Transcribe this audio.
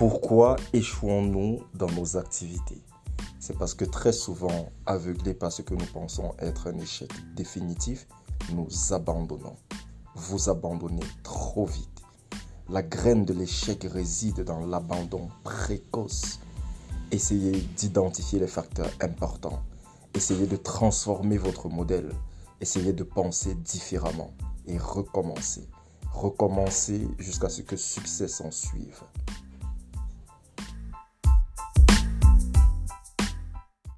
Pourquoi échouons-nous dans nos activités? C'est parce que très souvent, aveuglés par ce que nous pensons être un échec définitif, nous abandonnons. Vous abandonnez trop vite. La graine de l'échec réside dans l'abandon précoce. Essayez d'identifier les facteurs importants. Essayez de transformer votre modèle. Essayez de penser différemment et recommencer. Recommencer jusqu'à ce que succès s'en suive.